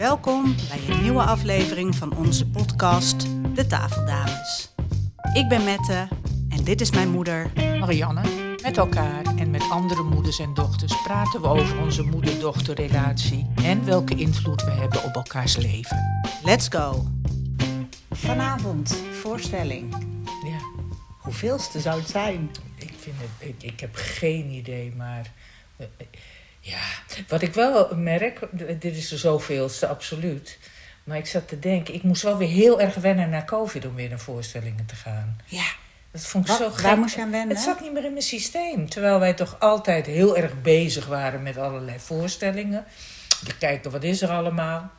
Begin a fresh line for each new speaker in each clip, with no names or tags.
Welkom bij een nieuwe aflevering van onze podcast De Tafeldames. Ik ben Mette en dit is mijn moeder.
Marianne. Met elkaar en met andere moeders en dochters praten we over onze moeder-dochterrelatie en welke invloed we hebben op elkaars leven.
Let's go!
Vanavond, voorstelling.
Ja,
Hoeveelste zou het zijn?
ik, vind het, ik, ik heb geen idee, maar eh, eh, ja, wat ik wel merk, dit is de zoveelste, absoluut. Maar ik zat te denken, ik moest wel weer heel erg wennen naar COVID om weer naar voorstellingen te gaan.
Ja.
Dat vond ik
Wat-
zo gek.
waar moest je aan wennen?
Het zat niet meer in mijn systeem. Terwijl wij toch altijd heel erg bezig waren met allerlei voorstellingen. We kijken, wat is er allemaal?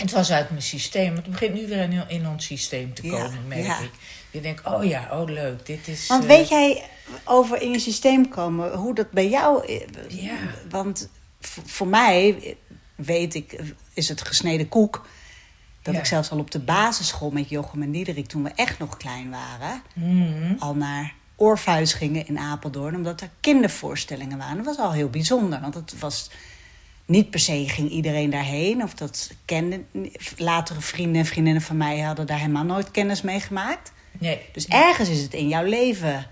Het was uit mijn systeem. Het begint nu weer in, in ons systeem te
Ja,
komen, merk
ja.
ik. Je denkt, oh ja, oh leuk, dit is...
Want
eh,
weet jij over in je systeem komen hoe dat bij jou is?
Ja.
Want voor mij eh, weet ik, eh, is het gesneden koek. Dat
Ja.
ik zelfs al op de basisschool met Jochem en Diederik, toen we echt nog klein waren,
mhm.
al naar Orpheus gingen in Apeldoorn, omdat er kindervoorstellingen waren. Dat was al heel bijzonder, want het was niet per se ging iedereen daarheen. Of dat kenden, latere vrienden en vriendinnen van mij hadden daar helemaal nooit kennis mee gemaakt.
Nee.
Dus ergens is het in jouw leven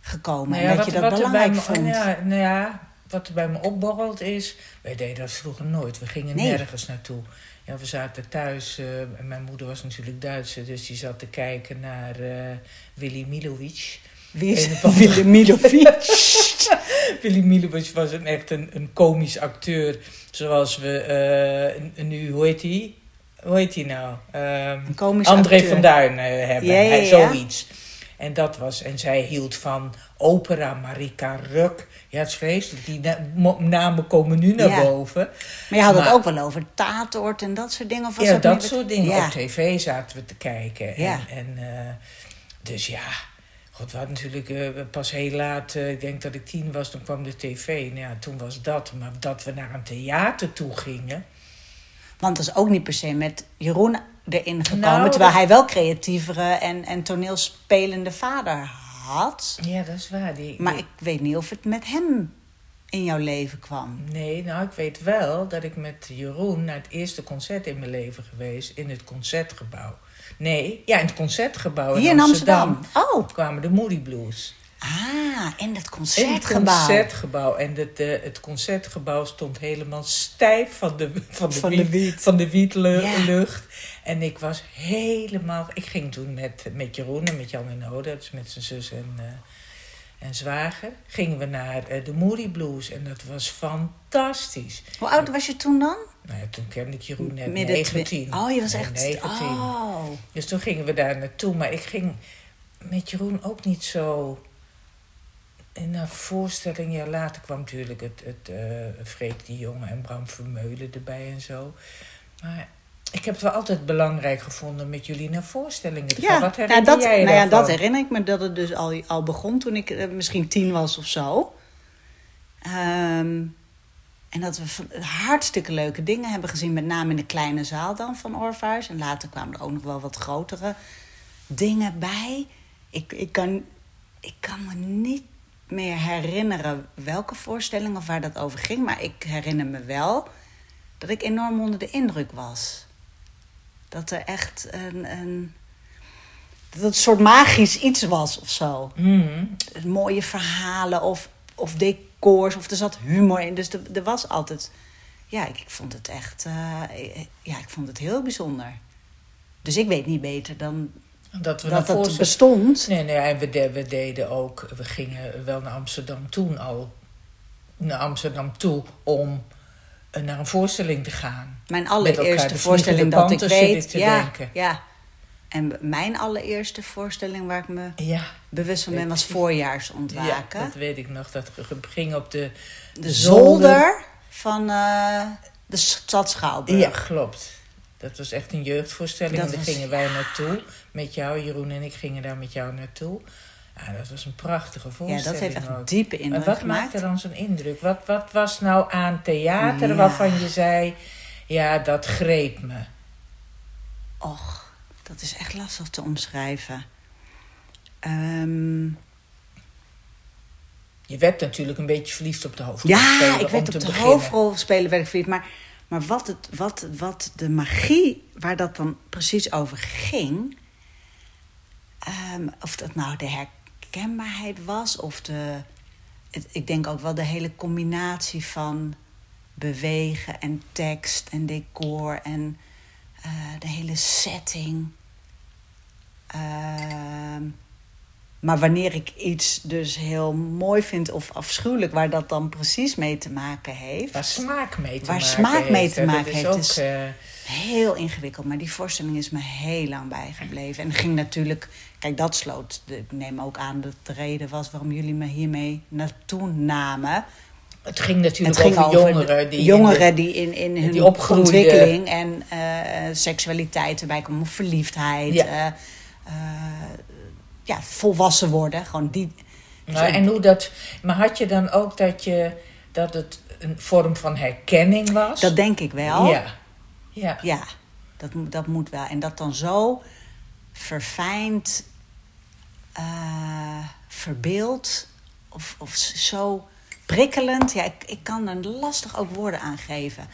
gekomen
Nou
en dat je dat belangrijk vond.
ja, nou ja, wat er bij me opborrelt is... Wij deden dat vroeger nooit. We gingen
Nee.
nergens naartoe. Ja, we zaten thuis. eh, mijn moeder was natuurlijk Duitse. Dus die zat te kijken naar eh Willy Milovic.
Wie is Willem Milovic?
Willy Milovic was een, echt een, een komisch acteur. Zoals we eh, nu, hoe heet hij? Hoe heet hij nou?
Komisch
André
acteur.
van Duin eh, hebben.
Ja, ja, ja.
Zoiets. En dat was, en zij hield van opera, Marika Ruk. Ja, het is vreselijk. Die na- namen komen nu naar
Ja.
boven.
Maar je had het ook wel over Tatort en dat soort dingen. Of was
Ja, dat soort dingen.
Ja.
Op tv zaten we te kijken.
Ja.
En, en, eh, dus ja, God, we hadden natuurlijk eh, pas heel laat, eh, ik denk dat ik tien was, toen kwam de tv. Nou ja, toen was dat. Maar dat we naar een theater toe gingen.
Want dat is ook niet per se met Jeroen erin gekomen.
Nou,
terwijl
dat-
hij wel creatievere en, en toneelspelende vader had.
Ja, dat is waar. Die,
Maar
die-
ik weet niet of het met hem in jouw leven kwam.
Nee, nou, ik weet wel dat ik met Jeroen naar het eerste concert in mijn leven geweest. In het concertgebouw. Nee, ja, in het concertgebouw in
Hier in
Amsterdam.
Amsterdam. Oh,
kwamen de Moody Blues.
ah, in het
In het
concertgebouw.
concertgebouw. En het, eh, het concertgebouw stond helemaal stijf van de, van de,
Van de
wiet. Van de wietlucht.
Ja.
En ik was helemaal... Ik ging toen met, met Jeroen en met Jan en dus met zijn zus en, eh, en zwager... gingen we naar eh, de Moody Blues. En dat was fantastisch.
Hoe oud was je toen dan?
Nou ja, toen kende ik Jeroen net
Midden
19.
twi- Oh, je was echt...
19.
Oh.
Dus toen gingen we daar naartoe. Maar ik ging met Jeroen ook niet zo... In een voorstelling, ja, later kwam natuurlijk het, het eh Freek de Jonge en Bram Vermeulen erbij en zo. Maar ik heb het wel altijd belangrijk gevonden met jullie naar voorstellingen te gaan.
Ja,
Wat
nou,
herinner
dat,
jij
nou ja, dat herinner ik me dat het dus al, al begon toen ik eh, misschien tien was of zo. Ehm, en dat we hartstikke leuke dingen hebben gezien, met name in de kleine zaal dan van Orpheus. En later kwamen er ook nog wel wat grotere dingen bij. Ik, ik, kan, ik kan me niet meer herinneren welke voorstelling of waar dat over ging. Maar ik herinner me wel dat ik enorm onder de indruk was. Dat er echt een, een, dat het een soort magisch iets was of zo.
Mhm.
Mooie verhalen of, of decors of er zat humor in. Dus er, er was altijd... Ja, ik, ik vond het echt... eh, ja, ik vond het heel bijzonder. Dus ik weet niet beter dan
Dat we
dat het bestond.
Nee, nee, en we, de- we deden ook, we gingen wel naar Amsterdam toen al, naar Amsterdam toe om eh, naar een voorstelling te gaan.
Mijn allereerste voorstelling dat ik weet.
te
ja,
denken.
ja. En mijn allereerste voorstelling waar ik me
Ja,
bewust van ben was
Ja,
voorjaarsontwaken.
dat weet ik nog. Dat ging op de,
de zolder van eh, de stad.
Ja, klopt. Dat was echt een jeugdvoorstelling.
Dat
en daar
was-
gingen wij naartoe. Met jou, Jeroen en ik gingen daar met jou naartoe. Ja, dat was een prachtige
Ja,
voorstelling
dat heeft echt een diepe
Maar
indruk
wat
gemaakt.
maakte dan zo'n indruk? Wat, wat was nou aan theater
Ja.
waarvan je zei... Ja, dat greep me.
Och, dat is echt lastig te omschrijven. Ehm,
Je werd natuurlijk een beetje verliefd op de hoofdrolspeler.
ja, ik werd op de werd ik verliefd. Maar, Maar wat, het, wat, wat de magie, waar dat dan precies over ging. ehm, of dat nou de herkenbaarheid was, of de. het- ik denk ook wel de hele combinatie van bewegen en tekst en decor en eh, de hele setting. Ehm, maar wanneer ik iets dus heel mooi vind of afschuwelijk, waar dat dan precies mee te maken heeft.
Waar smaak mee te
Waar
maken
smaak mee
heeft,
te maken
is
heeft,
ook,
dus-
eh,
Heel ingewikkeld, maar die voorstelling is me heel lang bijgebleven. En ging natuurlijk, kijk, dat sloot. de- ik neem ook aan dat de reden was waarom jullie me hiermee naartoe namen.
het ging natuurlijk
Het ging
over,
over
jongeren die... in
jongeren die in, in hun
die
ontwikkeling en eh, seksualiteit erbij komen, verliefdheid.
Ja.
eh, ja, volwassen worden. Gewoon die.
Nou, en hoe dat, maar had je dan ook dat, je, dat het een vorm van herkenning was?
Dat denk ik wel.
Ja. Ja.
Ja, dat, moet- dat moet wel. En dat dan zo verfijnd, eh verbeeld of, of zo prikkelend. Ja, ik, ik kan er lastig ook woorden aan geven.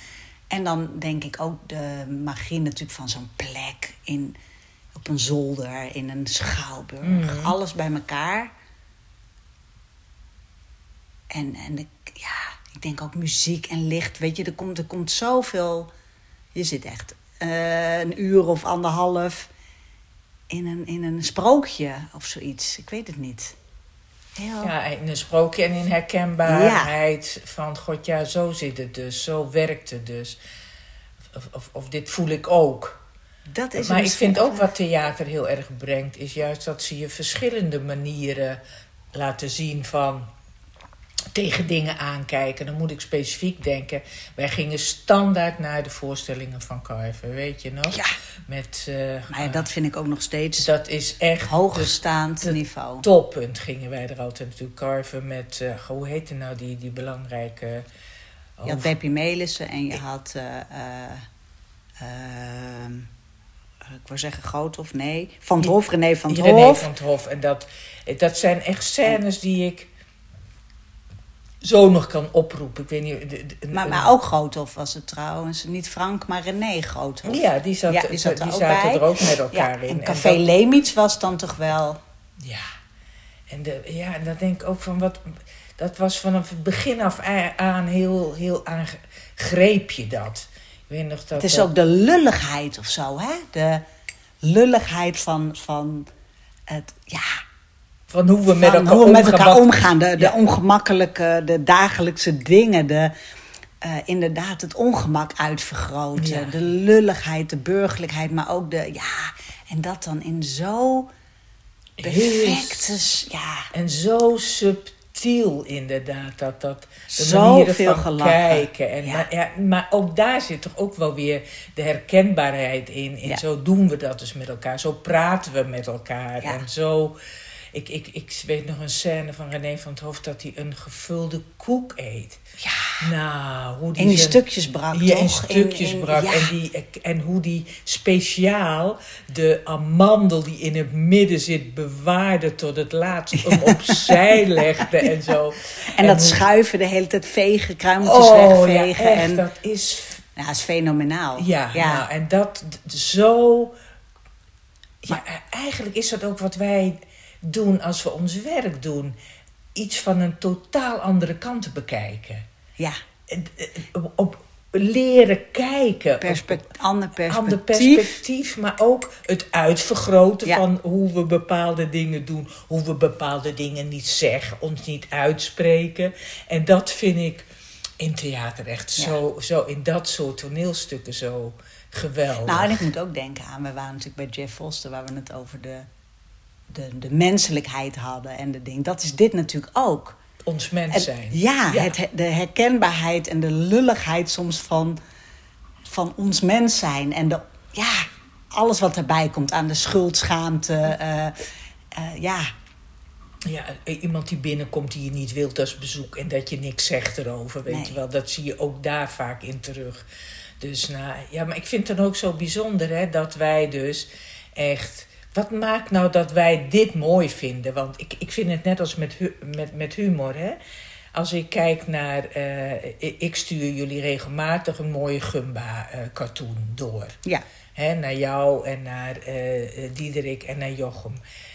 En dan denk ik ook de magie natuurlijk van zo'n plek in, op een zolder, in een schouwburg. Alles bij elkaar. En, en ik, ja, ik denk ook muziek en licht. Weet je, er komt, er komt zoveel. Je zit echt eh, een uur of anderhalf in een, in een sprookje of zoiets. Ik weet het niet. Heel,
Ja, in een sprookje en in herkenbaarheid van... God, ja, zo zit het dus. Zo werkt het dus. Of, of, of dit voel ik ook.
Dat is
maar ik vind ook wat theater heel erg brengt... is juist dat ze je verschillende manieren laten zien van... tegen dingen aankijken. Dan moet ik specifiek denken... wij gingen standaard naar de voorstellingen van Carver, weet je nog?
Ja.
Met, eh,
Maar ja, dat vind ik ook nog steeds
dat is echt...
hoogstaand
de-
niveau.
toppunt gingen wij er altijd natuurlijk carven met, eh, hoe heette nou die, die belangrijke...
Je had Beppie Melissen en je had... eh, ik wil zeggen groot of nee. Van het Hof, René van het
René
Hof.
van het Hof. En dat, dat zijn echt scènes die ik zo nog kan oproepen. Ik weet niet... de- de-
Maar, maar ook Groothof was het trouwens. Niet Frank, maar René Groothof.
Ja, die, zat,
Ja,
die,
zat er ook
zaten
bij.
er ook met
Ja,
elkaar in.
en
En
Café
dat-
Lemitz was dan toch wel...
Ja, en, de, ja, en dat denk ik ook van wat. Dat was vanaf het begin af aan heel, heel aangreep je dat. Ik weet nog dat.
Het is ook de lulligheid of zo, hè? De lulligheid van, van het... Ja,
van hoe we met elkaar,
hoe we met elkaar
omgemak-
omgaan. De, de
Ja.
ongemakkelijke, de dagelijkse dingen. De, eh, inderdaad, het ongemak uitvergroten.
Ja.
De lulligheid, de burgerlijkheid. Maar ook de... Ja, en dat dan in zo perfecte... Ja,
En zo subtiel inderdaad, dat, dat de
Zoveel
manieren van
gelachen.
kijken. En,
Ja.
maar, ja, maar ook daar zit toch ook wel weer de herkenbaarheid in. En
Ja.
zo doen we dat dus met elkaar. Zo praten we met elkaar. En zo... Ik, ik, ik weet nog een scène van René van het Hoofd dat hij een gevulde koek eet.
ja.
Nou, hoe die
In die
zijn-
stukjes brak,
Ja,
toch? In-
brak.
ja.
En, die, en hoe die speciaal de amandel die in het midden zit bewaarde tot het laatst hem opzij legde en zo.
En dat
hoe-
schuiven de hele tijd vegen, kruimeltjes
Oh, ja,
wegvegen.
echt,
en,
dat is...
ja, is fenomenaal.
Ja, Nou, en dat zo... Ja, e- eigenlijk is dat ook wat wij doen als we ons werk doen. Iets van een totaal andere kant te bekijken.
ja.
Eh, Op, op leren kijken.
Perspect ander perspectief.
ander perspectief, maar ook het uitvergroten
Ja.
van hoe we bepaalde dingen doen, hoe we bepaalde dingen niet zeggen, ons niet uitspreken. En dat vind ik in theater echt
Ja.
zo, zo, in dat soort toneelstukken zo geweldig.
Nou, en ik moet ook denken aan, we waren natuurlijk bij Jeff Foster, waar we het over de, de, de menselijkheid hadden en de ding. Dat is dit natuurlijk ook.
ons mens
En-
zijn.
ja,
Ja.
Het, de herkenbaarheid en de lulligheid soms van, van ons mens zijn. En de, ja, alles wat erbij komt aan de schuld, schaamte. eh, eh, ja,
Ja, eh, iemand die binnenkomt die je niet wilt als bezoek en dat je niks zegt erover, weet
Nee.
je wel. Dat zie je ook daar vaak in terug. Dus nou, ja, maar ik vind het dan ook zo bijzonder hè, dat wij dus echt... Wat maakt nou dat wij dit mooi vinden? Want ik, ik vind het net als met, hu- met, met humor, hè. als ik kijk naar. eh, ik- stuur jullie regelmatig een mooie Gumba-cartoon door.
Ja.
Hè, naar jou en naar eh, eh, Diederik en naar Jochem.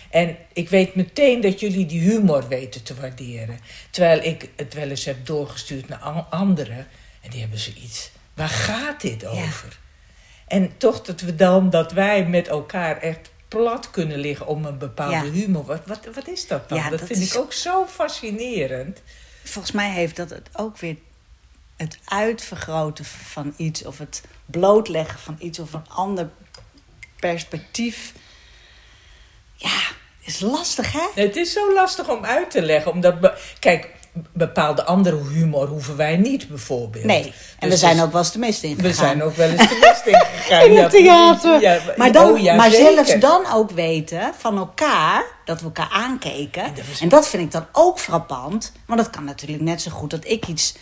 En ik weet meteen dat jullie die humor weten te waarderen. Terwijl ik het wel eens heb doorgestuurd naar an- anderen. En die hebben zoiets. Waar gaat dit over? En toch dat we dan, dat wij met elkaar echt plat kunnen liggen om een bepaalde
Ja.
humor. Wat, wat, wat is dat dan?
Ja,
dat,
dat
vind
is-
ik ook zo fascinerend.
Volgens mij heeft dat het ook weer het uitvergroten van iets of het blootleggen van iets of een ander perspectief. Ja, is lastig hè?
Het is zo lastig om uit te leggen. Omdat, kijk, bepaalde andere humor hoeven wij niet bijvoorbeeld.
Nee, en we
Dus
zijn
dus-
ook wel eens de mist in
We zijn ook wel eens de mist ingegaan.
in het theater.
Ja,
maar dan,
oh, ja,
maar
zeker.
zelfs dan ook weten van elkaar, dat we elkaar aankeken.
En dat was-
En dat vind ik dan ook frappant. Want dat kan natuurlijk net zo goed dat ik iets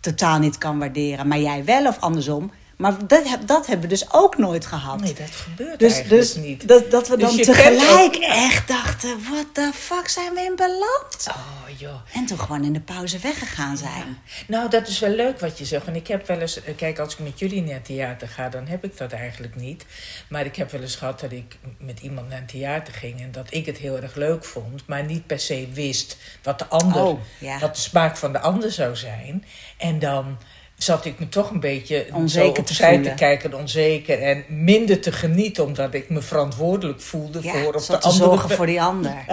totaal niet kan waarderen, maar jij wel of andersom. Maar dat, dat hebben we dus ook nooit gehad.
Nee, dat gebeurt
dus
eigenlijk
dus
niet.
Dat, dat we
Dus
dan tegelijk
ook-
echt dachten: what the fuck zijn we in beland?
Oh, joh.
En toen gewoon in de pauze weggegaan zijn.
Nou, dat is wel leuk wat je zegt. Want ik heb wel eens... eh, Kijk, als ik met jullie naar het theater ga, dan heb ik dat eigenlijk niet. Maar ik heb wel eens gehad dat ik met iemand naar een theater ging... en dat ik het heel erg leuk vond... maar niet per se wist wat de ander...
Oh, ja.
wat de smaak van de ander zou zijn. En dan zat ik me toch een beetje
Onzeker
zo
te
opzij te, kijken, onzeker... en minder te genieten, omdat ik me verantwoordelijk voelde...
Ja,
voor of de
te
andere
zorgen voor die ander.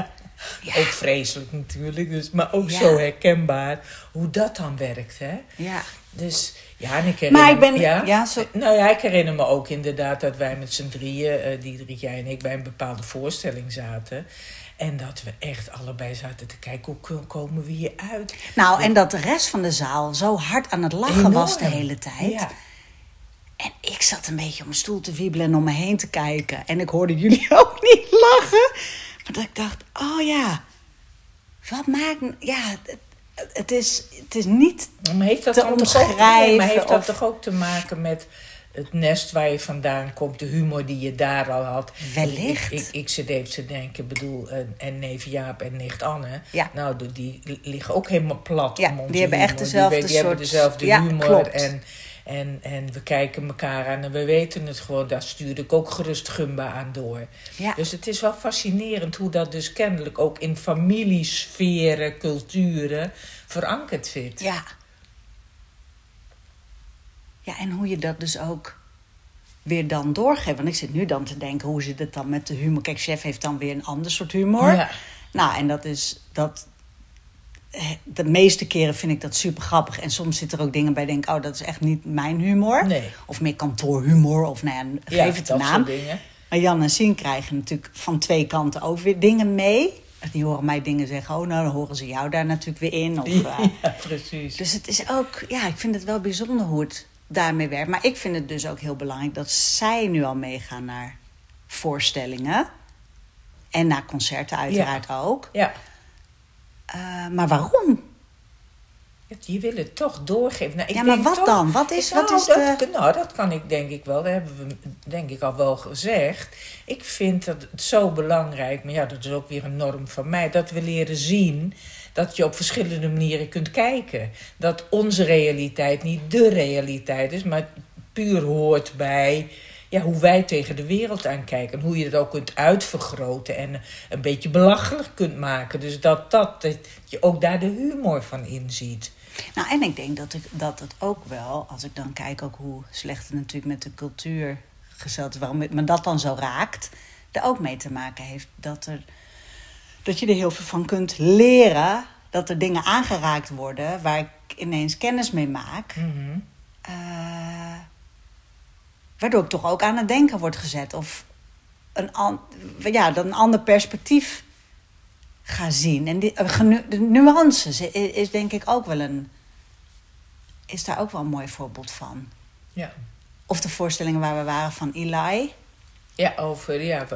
Ja.
ook vreselijk natuurlijk, dus, maar ook
Ja.
zo herkenbaar hoe dat dan werkt. Hè?
Ja.
Dus ja, en ik herinner
Maar ik ben-
ja,
ja, zo-
Nou ja, ik herinner me ook inderdaad dat wij met z'n drieën, eh Diederik, jij en ik, bij een bepaalde voorstelling zaten. En dat we echt allebei zaten te kijken, hoe ko- komen we hier uit?
Nou, en dat de rest van de zaal zo hard aan het lachen
Enorm.
was de hele tijd.
Ja.
En ik zat een beetje op mijn stoel te wiebelen en om me heen te kijken. En ik hoorde jullie ook niet lachen. Maar dat ik dacht, oh ja, wat maakt... Ja, het, het, is, het is niet...
Maar heeft dat
te
dan toch ook,
omschrijven
maar heeft dat
of-
toch ook te maken met het nest waar je vandaan komt, de humor die je daar al had?
Wellicht.
Ik, ik, ik zit even te denken, bedoel, en, en neef Jaap en nicht Anne,
Ja.
nou, die, liggen ook helemaal plat
Ja,
om onze
die hebben echt
humor.
dezelfde
die, die hebben dezelfde
Ja,
humor
klopt.
en, en, en we kijken elkaar aan en we weten het gewoon. Daar stuurde ik ook gerust Gumba aan door.
Ja.
Dus het is wel fascinerend hoe dat dus kennelijk ook in familiesferen, culturen verankerd zit.
Ja. Ja, en hoe je dat dus ook weer dan doorgeeft. Want ik zit nu dan te denken, hoe zit het dan met de humor? Kijk, chef heeft dan weer een ander soort humor.
Ja.
Nou, en dat is dat. eh, De meeste keren vind ik dat super grappig. En soms zitten er ook dingen bij, denk ik, oh, dat is echt niet mijn humor.
Nee.
Of meer kantoorhumor, of nou ja, geef
Ja,
het een naam. Maar Jan en Sien krijgen natuurlijk van twee kanten ook weer dingen mee. Die horen mij dingen zeggen, oh, nou, dan horen ze jou daar natuurlijk weer in. Of, eh,
Ja, precies.
dus het is ook, ja, ik vind het wel bijzonder hoe het daarmee werkt. Maar ik vind het dus ook heel belangrijk dat zij nu al meegaan naar voorstellingen. En naar concerten uiteraard ook.
Ja,
Eh, maar waarom?
je wil het toch doorgeven. Nou, ik
Ja, maar wat
toch-
dan? Wat is-
Nou,
wat is
dat,
de-
Nou, dat kan ik denk ik wel. Dat hebben we denk ik al wel gezegd. Ik vind dat het zo belangrijk, maar ja, dat is ook weer een norm van mij, dat we leren zien dat je op verschillende manieren kunt kijken. Dat onze realiteit niet de realiteit is, maar puur hoort bij ja, hoe wij tegen de wereld aankijken. En hoe je het ook kunt uitvergroten en een beetje belachelijk kunt maken. Dus dat, dat, dat je ook daar de humor van inziet.
Nou, en ik denk dat, ik, dat het ook wel, als ik dan kijk ook hoe slecht het natuurlijk met de cultuur gesteld is, waarom het me dat dan zo raakt, er ook mee te maken heeft dat, er, dat je er heel veel van kunt leren. Dat er dingen aangeraakt worden waar ik ineens kennis mee maak.
Mhm.
eh, waardoor ik toch ook aan het denken word gezet. Of een, an, ja, dan een ander perspectief ga zien. En die, eh, de nuances i- is, denk ik ook wel een. Is daar ook wel een mooi voorbeeld van.
Ja.
Of de voorstellingen waar we waren van Eli.
Ja, over, ja,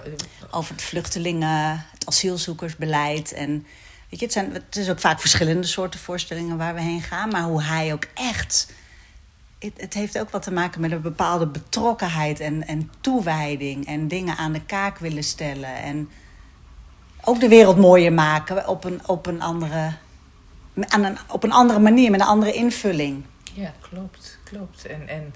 Over het vluchtelingen, het asielzoekersbeleid. En weet je, het, zijn, het is ook vaak verschillende soorten voorstellingen waar we heen gaan. Maar hoe hij ook echt. Het, het heeft ook wat te maken met een bepaalde betrokkenheid en, en toewijding. En dingen aan de kaak willen stellen. En ook de wereld mooier maken op een, op een andere aan een, op een andere manier, met een andere invulling.
Ja, klopt, klopt. En, en,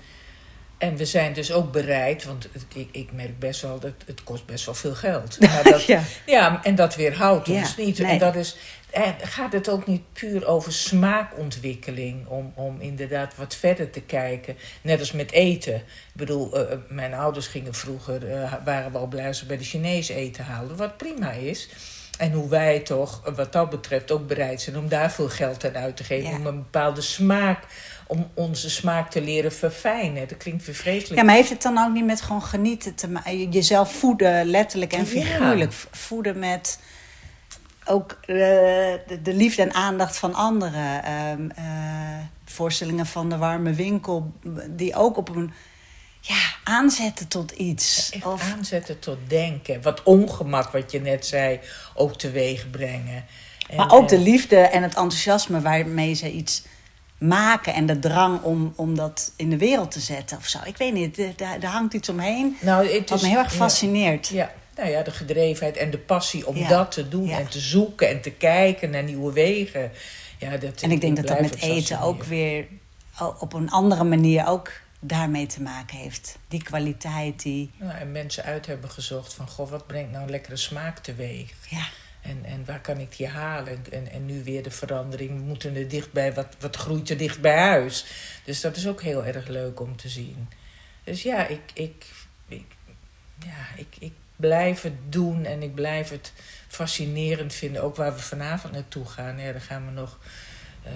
en we zijn dus ook bereid, want het- ik, ik merk best wel dat het kost best wel veel geld. Maar dat,
Ja.
ja. en dat weerhoudt
Ja,
ons niet.
nee.
En dat is, en gaat het ook niet puur over smaakontwikkeling, om, om inderdaad wat verder te kijken. Net als met eten. Ik bedoel, eh, eh, mijn ouders gingen vroeger, eh, waren wel blij als ze bij de Chinees eten haalden, wat prima is. En hoe wij toch, wat dat betreft, ook bereid zijn om daar veel geld aan uit te geven.
Ja.
Om een bepaalde smaak, om onze smaak te leren verfijnen. Dat klinkt weer vreselijk.
Ja, maar heeft het dan ook niet met gewoon genieten te maken? Jezelf voeden, letterlijk en figuurlijk. Voeden met ook eh, de, de liefde en aandacht van anderen. Ehm, eh, voorstellingen van de warme winkel, die ook op een... Ja, aanzetten tot iets. Of,
aanzetten tot denken. Wat ongemak, wat je net zei, ook teweeg brengen. En,
maar ook de
eh,
liefde en het enthousiasme waarmee ze iets maken. En de drang om, om dat in de wereld te zetten of zo. Ik weet niet, daar hangt iets omheen.
Nou, het
Wat
is,
me heel erg fascineert.
Ja, nou ja, de gedrevenheid en de passie om
Ja.
dat te doen en te zoeken en te kijken naar nieuwe wegen. Ja, dat,
En ik denk dat dat met eten ook weer op een andere manier ook daarmee te maken heeft. Die kwaliteit, die...
Nou, en mensen uit hebben gezocht van, goh, wat brengt nou een lekkere smaak teweeg?
Ja,
En, en waar kan ik die halen? En, en nu weer de verandering. We moeten er dichtbij, wat, wat groeit er dicht bij huis? Dus dat is ook heel erg leuk om te zien. Dus ja, ik, ik, ja, ik, ik blijf het doen en ik blijf het fascinerend vinden. Ook waar we vanavond naartoe gaan. Ja, daar gaan we nog eh,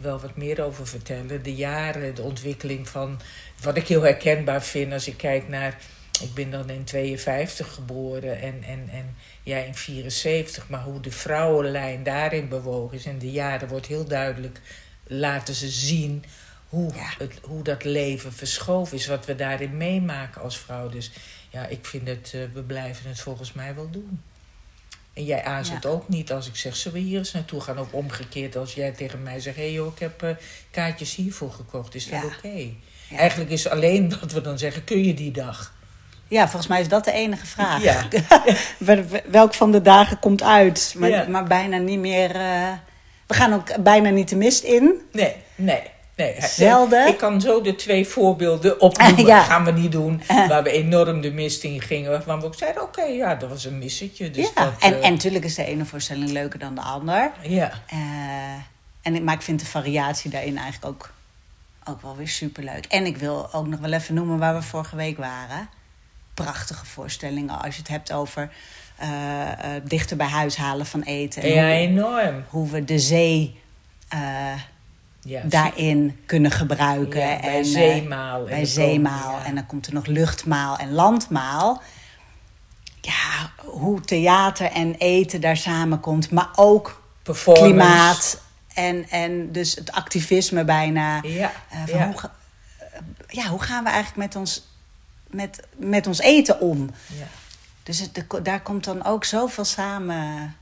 wel wat meer over vertellen. De jaren, de ontwikkeling van wat ik heel herkenbaar vind als ik kijk naar. Ik ben dan in 52 geboren en, en, en jij in 74. Maar hoe de vrouwenlijn daarin bewogen is in de jaren wordt heel duidelijk. Laten ze zien hoe,
Ja.
het, hoe dat leven verschoven is. Wat we daarin meemaken als vrouw. Dus ja, ik vind het, eh, we blijven het volgens mij wel doen. En jij aarzelt
Ja.
ook niet als ik zeg, zullen we hier eens naartoe gaan? Ook omgekeerd als jij tegen mij zegt, hé hey joh, ik heb eh, kaartjes hiervoor gekocht. Is dat oké? Eigenlijk is alleen wat we dan zeggen, kun je die dag?
Ja volgens mij is dat de enige vraag.
Ja.
Welk van de dagen komt uit? Maar,
Ja.
maar bijna niet meer... eh, we gaan ook bijna niet de mist in.
Nee, nee. Nee,
Zelden.
Ik kan zo de twee voorbeelden opnoemen.
Ja.
gaan we niet doen.
Eh.
Waar we enorm de mist in gingen. Waarvan we ook zeiden, oké, ja, dat was een missetje. Dus
ja,
dat,
en,
eh,
en natuurlijk is de ene voorstelling leuker dan de ander.
Ja,
Eh, en, ik- maar ik vind de variatie daarin eigenlijk ook, ook wel weer superleuk. En ik wil ook nog wel even noemen waar we vorige week waren. Prachtige voorstellingen als je het hebt over eh, eh, dichter bij huis halen van eten. En
ja
hoe,
enorm.
hoe we de zee eh,
Ja,
daarin kunnen gebruiken.
Ja, bij
en,
zeemaal. En
bij
er
zeemaal.
komen-.
En dan komt er nog luchtmaal en landmaal. Ja, hoe theater en eten daar samenkomt. Maar ook klimaat. En, en dus het activisme bijna.
Ja,
van. Hoe, ja, hoe gaan we eigenlijk met ons, met, met ons eten om?
ja.
Dus het, de- daar komt dan ook zoveel samen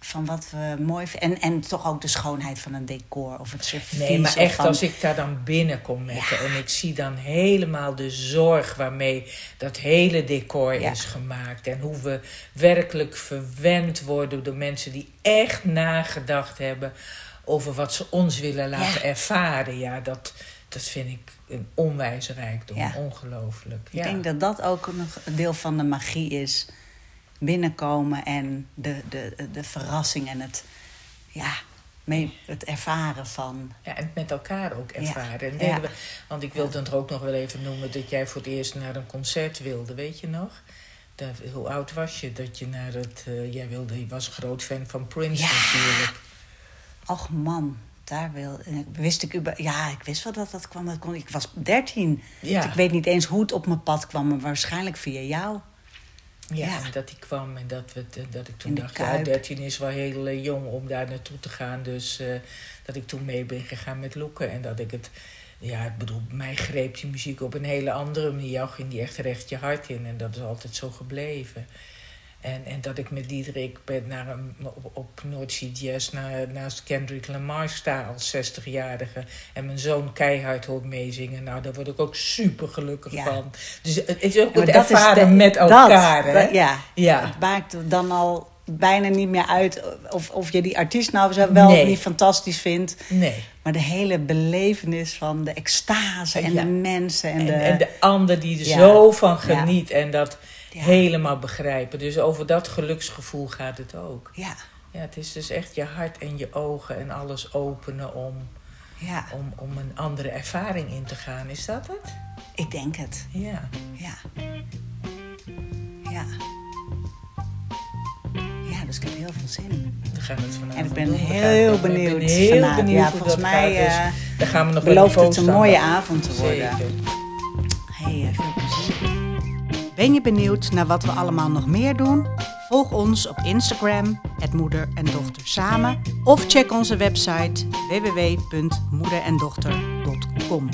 van wat we mooi vinden. En, en toch ook de schoonheid van een decor of het servies.
Nee, maar echt
van-
als ik daar dan binnenkom met
Ja.
en ik zie dan helemaal de zorg waarmee dat hele decor
Ja.
is gemaakt. En hoe we werkelijk verwend worden door mensen die echt nagedacht hebben over wat ze ons willen laten
Ja.
ervaren. Ja, dat, dat vind ik een onwijs rijkdom.
Ja.
Ongelooflijk.
Ik
Ja.
denk dat dat ook nog een deel van de magie is. Binnenkomen en de, de, de verrassing en het, ja, mee, het ervaren van.
Ja, en het met elkaar ook ervaren.
Ja.
we, want ik wilde het er ook nog wel even noemen dat jij voor het eerst naar een concert wilde, weet je nog? Dat, hoe oud was je dat je naar het. eh, jij wilde, je was groot fan van Prince natuurlijk.
Och man, daar wil, wist ik Ja, ik wist wel dat dat kwam. Dat kon, ik was 13.
Ja.
Dus ik weet niet eens hoe het op mijn pad kwam, maar waarschijnlijk via jou.
Ja,
Ja.
en dat die kwam en dat, we, dat ik toen dacht, ja,
Kuip.
13 is wel heel eh, jong om daar naartoe te gaan. Dus eh, dat ik toen mee ben gegaan met Loeken. En dat ik het, ja, ik bedoel, mij greep die muziek op een hele andere manier. Jou ging die echt recht je hart in. En dat is altijd zo gebleven. En, en dat ik met Diederik ben naar een, op, op Noordzee Jazz naar, naast Kendrick Lamar sta als 60-jarige. En mijn zoon keihard hoort meezingen. Nou, daar word ik ook super gelukkig
Ja.
van. Dus het is ook het
is
ervaren
de-
met
dat,
elkaar. hè?
dat- ja,
Ja.
het maakt dan al bijna niet meer uit of, of je die artiest nou wel
Nee.
niet fantastisch vindt.
Nee.
Maar de hele belevenis van de extase en
Ja.
de mensen en,
En,
de...
en de ander die er
Ja.
zo van geniet en dat
Ja.
helemaal begrijpen. Dus over dat geluksgevoel gaat het ook.
Ja,
Ja, het is dus echt je hart en je ogen en alles openen om,
ja,
om, om een andere ervaring in te gaan. Is dat het?
ik denk het.
Ja.
Ja. Ja. Ja, dus ik heb heel veel zin.
We gaan het vanavond
En ik ben heel benieuwd
Ik ben heel benieuwd
Ja, volgens mij,
gaat.
eh,
Dus daar gaan we nog
belooft het een mooie avond te worden.
Zeker.
Ben je benieuwd naar wat we allemaal nog meer doen? Volg ons op Instagram, het Moeder en Dochter Samen. Of check onze website www.moederendochter.com.